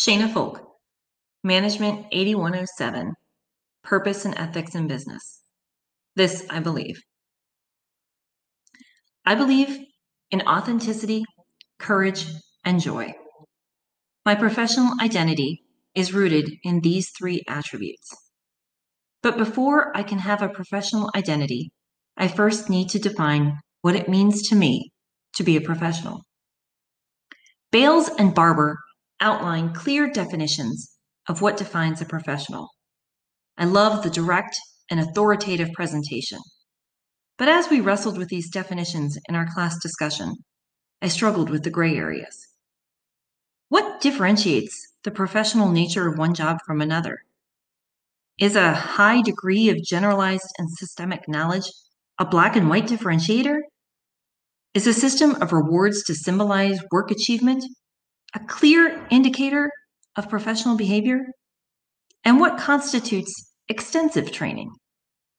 Shana Folk, Management 8107, Purpose and Ethics in Business. This I believe. I believe in authenticity, courage, and joy. My professional identity is rooted in these three attributes. But before I can have a professional identity, I first need to define what it means to me to be a professional. Bayles and Barber outline clear definitions of what defines a professional. I love the direct and authoritative presentation. But as we wrestled with these definitions in our class discussion, I struggled with the gray areas. What differentiates the professional nature of one job from another? Is a high degree of generalized and systemic knowledge a black and white differentiator? Is a system of rewards to symbolize work achievement a clear indicator of professional behavior? And what constitutes extensive training?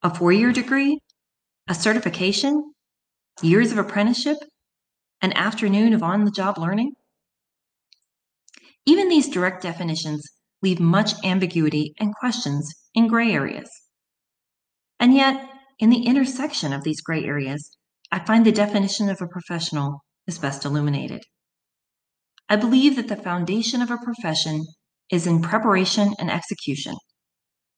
A four year degree? A certification? Years of apprenticeship? An afternoon of on the job learning? Even these direct definitions leave much ambiguity and questions in gray areas. And yet, in the intersection of these gray areas, I find the definition of a professional is best illuminated. I believe that the foundation of a profession is in preparation and execution.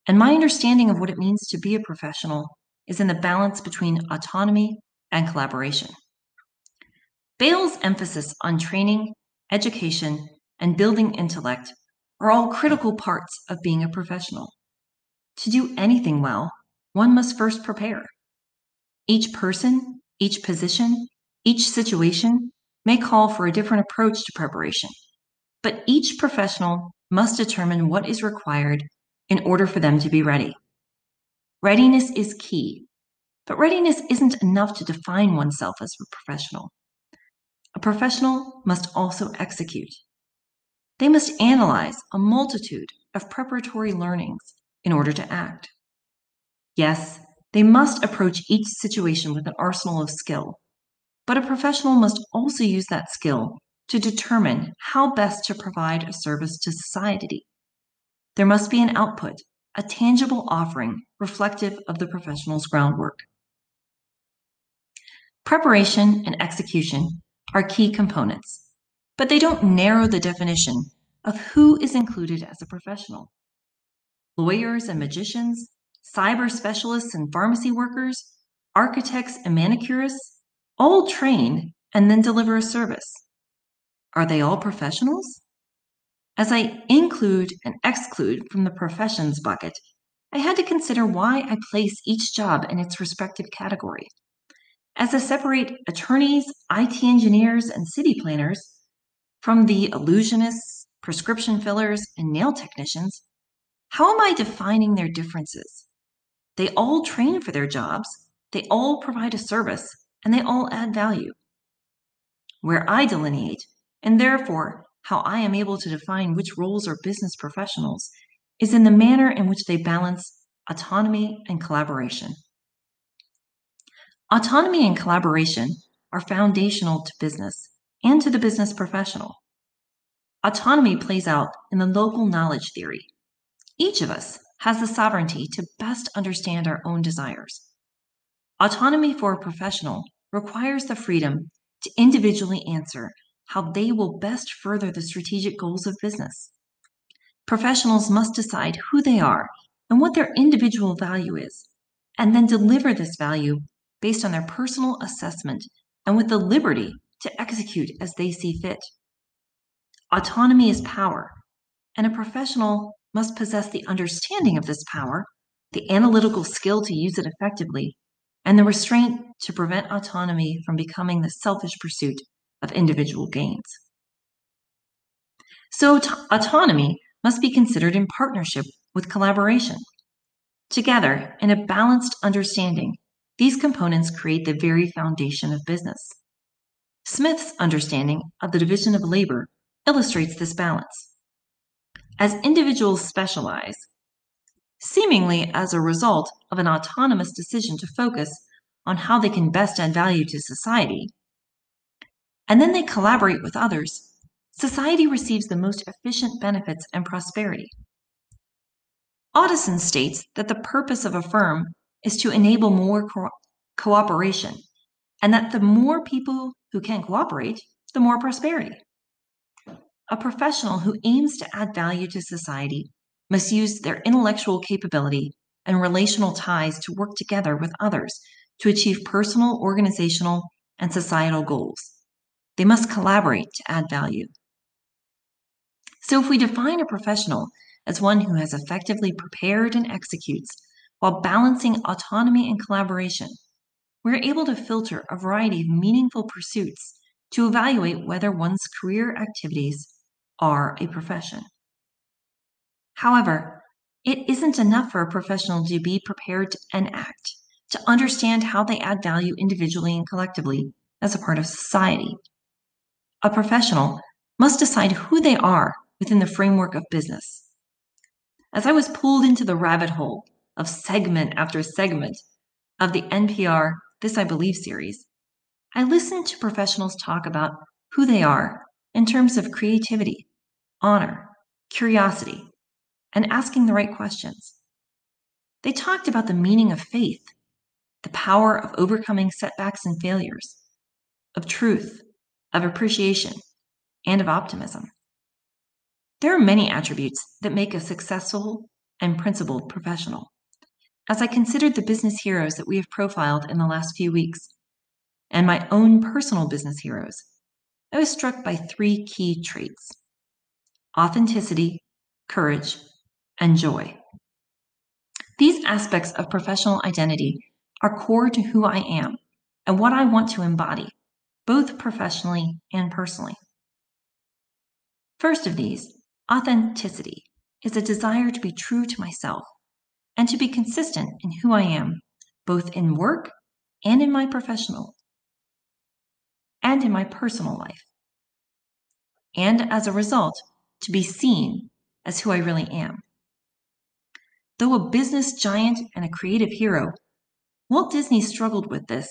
And my understanding of what it means to be a professional is in the balance between autonomy and collaboration. Bayles' emphasis on training, education, and building intellect are all critical parts of being a professional. To do anything well, one must first prepare. Each person, each position, each situation may call for a different approach to preparation, but each professional must determine what is required in order for them to be ready. Readiness is key, but readiness isn't enough to define oneself as a professional. A professional must also execute. They must analyze a multitude of preparatory learnings in order to act. Yes, they must approach each situation with an arsenal of skill, but a professional must also use that skill to determine how best to provide a service to society. There must be an output, a tangible offering reflective of the professional's groundwork. Preparation and execution are key components, but they don't narrow the definition of who is included as a professional. Lawyers and magicians, cyber specialists and pharmacy workers, architects and manicurists all train and then deliver a service. Are they all professionals? As I include and exclude from the professions bucket, I had to consider why I place each job in its respective category. As I separate attorneys, IT engineers, and city planners from the illusionists, prescription fillers, and nail technicians, how am I defining their differences? They all train for their jobs, they all provide a service, and they all add value. Where I delineate, and therefore how I am able to define which roles are business professionals, is in the manner in which they balance autonomy and collaboration. Autonomy and collaboration are foundational to business and to the business professional. Autonomy plays out in the local knowledge theory. Each of us has the sovereignty to best understand our own desires. Autonomy for a professional requires the freedom to individually answer how they will best further the strategic goals of business. Professionals must decide who they are and what their individual value is, and then deliver this value based on their personal assessment and with the liberty to execute as they see fit. Autonomy is power, and a professional must possess the understanding of this power, the analytical skill to use it effectively, and the restraint to prevent autonomy from becoming the selfish pursuit of individual gains. So, autonomy must be considered in partnership with collaboration. Together, in a balanced understanding, these components create the very foundation of business. Smith's understanding of the division of labor illustrates this balance. As individuals specialize, seemingly as a result of an autonomous decision to focus on how they can best add value to society. And then they collaborate with others, society receives the most efficient benefits and prosperity. Audison states that the purpose of a firm is to enable more co- cooperation, and that the more people who can cooperate, the more prosperity. A professional who aims to add value to society must use their intellectual capability and relational ties to work together with others to achieve personal, organizational, and societal goals. They must collaborate to add value. So, if we define a professional as one who has effectively prepared and executes while balancing autonomy and collaboration, we're able to filter a variety of meaningful pursuits to evaluate whether one's career activities are a profession. However, it isn't enough for a professional to be prepared and act, to understand how they add value individually and collectively as a part of society. A professional must decide who they are within the framework of business. As I was pulled into the rabbit hole of segment after segment of the NPR This I Believe series, I listened to professionals talk about who they are in terms of creativity, honor, curiosity, and asking the right questions. They talked about the meaning of faith, the power of overcoming setbacks and failures, of truth, of appreciation, and of optimism. There are many attributes that make a successful and principled professional. As I considered the business heroes that we have profiled in the last few weeks, and my own personal business heroes, I was struck by three key traits authenticity, courage, and joy. These aspects of professional identity are core to who I am and what I want to embody, both professionally and personally. First of these, authenticity is a desire to be true to myself and to be consistent in who I am, both in work and in my professional and in my personal life. And as a result, to be seen as who I really am. Though a business giant and a creative hero, Walt Disney struggled with this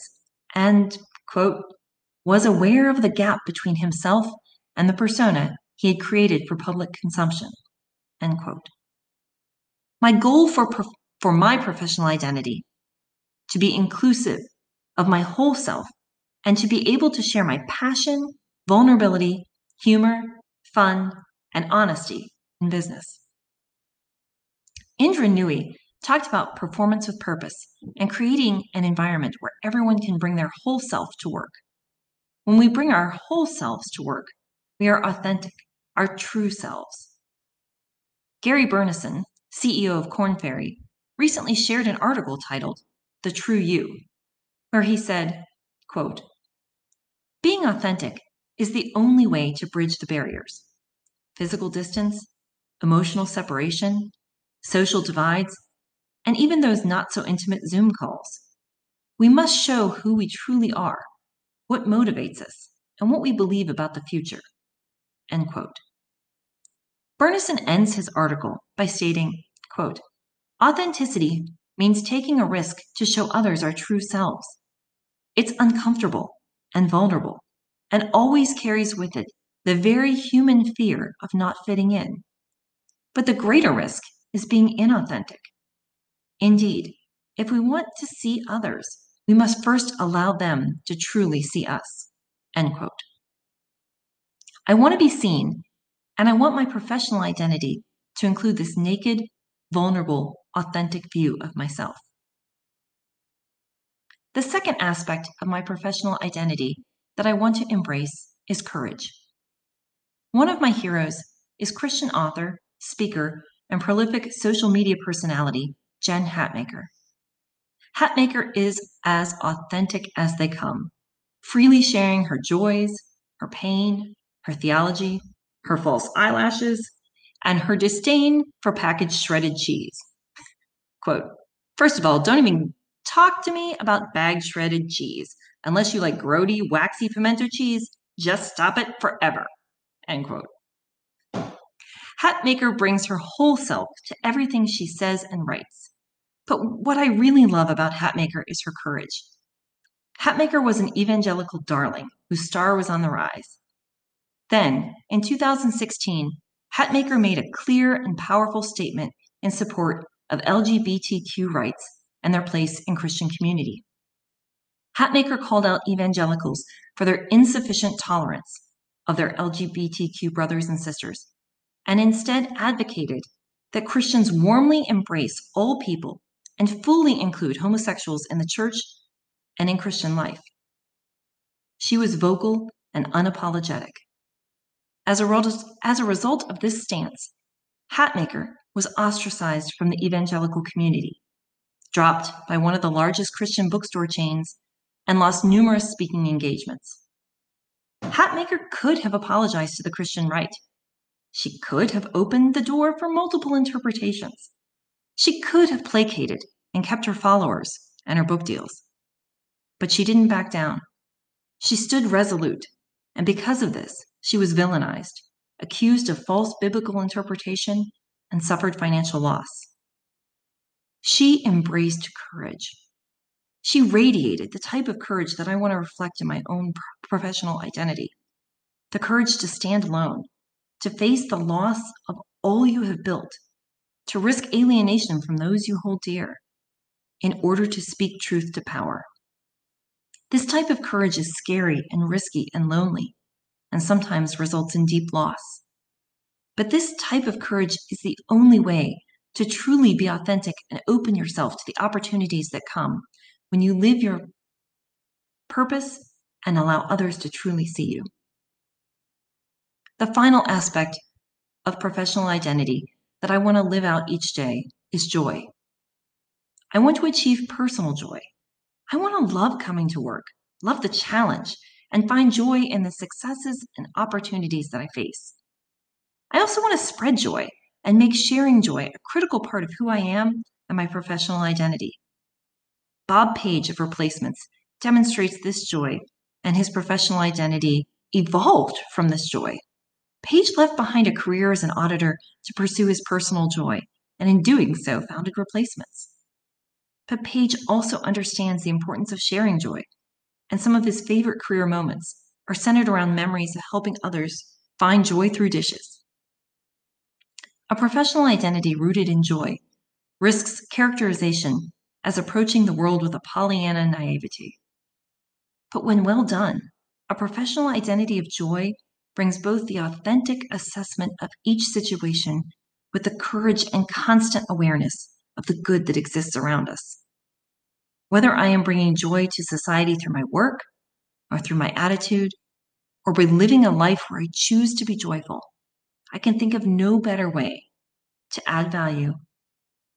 and, quote, was aware of the gap between himself and the persona he had created for public consumption, end quote. My goal for, for my professional identity, to be inclusive of my whole self and to be able to share my passion, vulnerability, humor, fun, and honesty in business. Indra Nooyi talked about performance with purpose and creating an environment where everyone can bring their whole self to work. When we bring our whole selves to work, we are authentic, our true selves. Gary Burnison, CEO of Korn Ferry, recently shared an article titled The True You, where he said, quote, Being authentic is the only way to bridge the barriers physical distance, emotional separation, social divides, and even those not so intimate Zoom calls. We must show who we truly are, what motivates us, and what we believe about the future. End quote. Burnison ends his article by stating, quote, Authenticity means taking a risk to show others our true selves. It's uncomfortable and vulnerable, and always carries with it the very human fear of not fitting in. But the greater risk is being inauthentic. Indeed, if we want to see others, we must first allow them to truly see us. End quote. I want to be seen, and I want my professional identity to include this naked, vulnerable, authentic view of myself. The second aspect of my professional identity that I want to embrace is courage. One of my heroes is Christian author, speaker, and prolific social media personality, Jen Hatmaker. Hatmaker is as authentic as they come, freely sharing her joys, her pain, her theology, her false eyelashes, and her disdain for packaged shredded cheese. Quote, first of all, don't even talk to me about bagged shredded cheese. Unless you like grody, waxy pimento cheese, just stop it forever. End quote. Hatmaker brings her whole self to everything she says and writes. But what I really love about Hatmaker is her courage. Hatmaker was an evangelical darling whose star was on the rise. Then, in 2016, Hatmaker made a clear and powerful statement in support of LGBTQ rights and their place in Christian community. Hatmaker called out evangelicals for their insufficient tolerance of their LGBTQ brothers and sisters, and instead advocated that Christians warmly embrace all people and fully include homosexuals in the church and in Christian life. She was vocal and unapologetic. As a, result, of this stance, Hatmaker was ostracized from the evangelical community, dropped by one of the largest Christian bookstore chains, and lost numerous speaking engagements. Hatmaker could have apologized to the Christian right. She could have opened the door for multiple interpretations. She could have placated and kept her followers and her book deals. But she didn't back down. She stood resolute, and because of this, she was villainized, accused of false biblical interpretation, and suffered financial loss. She embraced courage. She radiated the type of courage that I want to reflect in my own professional identity the courage to stand alone, to face the loss of all you have built, to risk alienation from those you hold dear, in order to speak truth to power. This type of courage is scary and risky and lonely, and sometimes results in deep loss. But this type of courage is the only way to truly be authentic and open yourself to the opportunities that come when you live your purpose and allow others to truly see you. The final aspect of professional identity that I want to live out each day is joy. I want to achieve personal joy. I want to love coming to work, love the challenge, and find joy in the successes and opportunities that I face. I also want to spread joy and make sharing joy a critical part of who I am and my professional identity. Bob Page of Replacements demonstrates this joy, and his professional identity evolved from this joy. Page left behind a career as an auditor to pursue his personal joy, and in doing so, founded Replacements. But Page also understands the importance of sharing joy, and some of his favorite career moments are centered around memories of helping others find joy through dishes. A professional identity rooted in joy risks characterization as approaching the world with a Pollyanna naivety. But when well done, a professional identity of joy brings both the authentic assessment of each situation with the courage and constant awareness of the good that exists around us. Whether I am bringing joy to society through my work, or through my attitude, or by living a life where I choose to be joyful, I can think of no better way to add value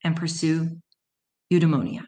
and pursue eudaimonia.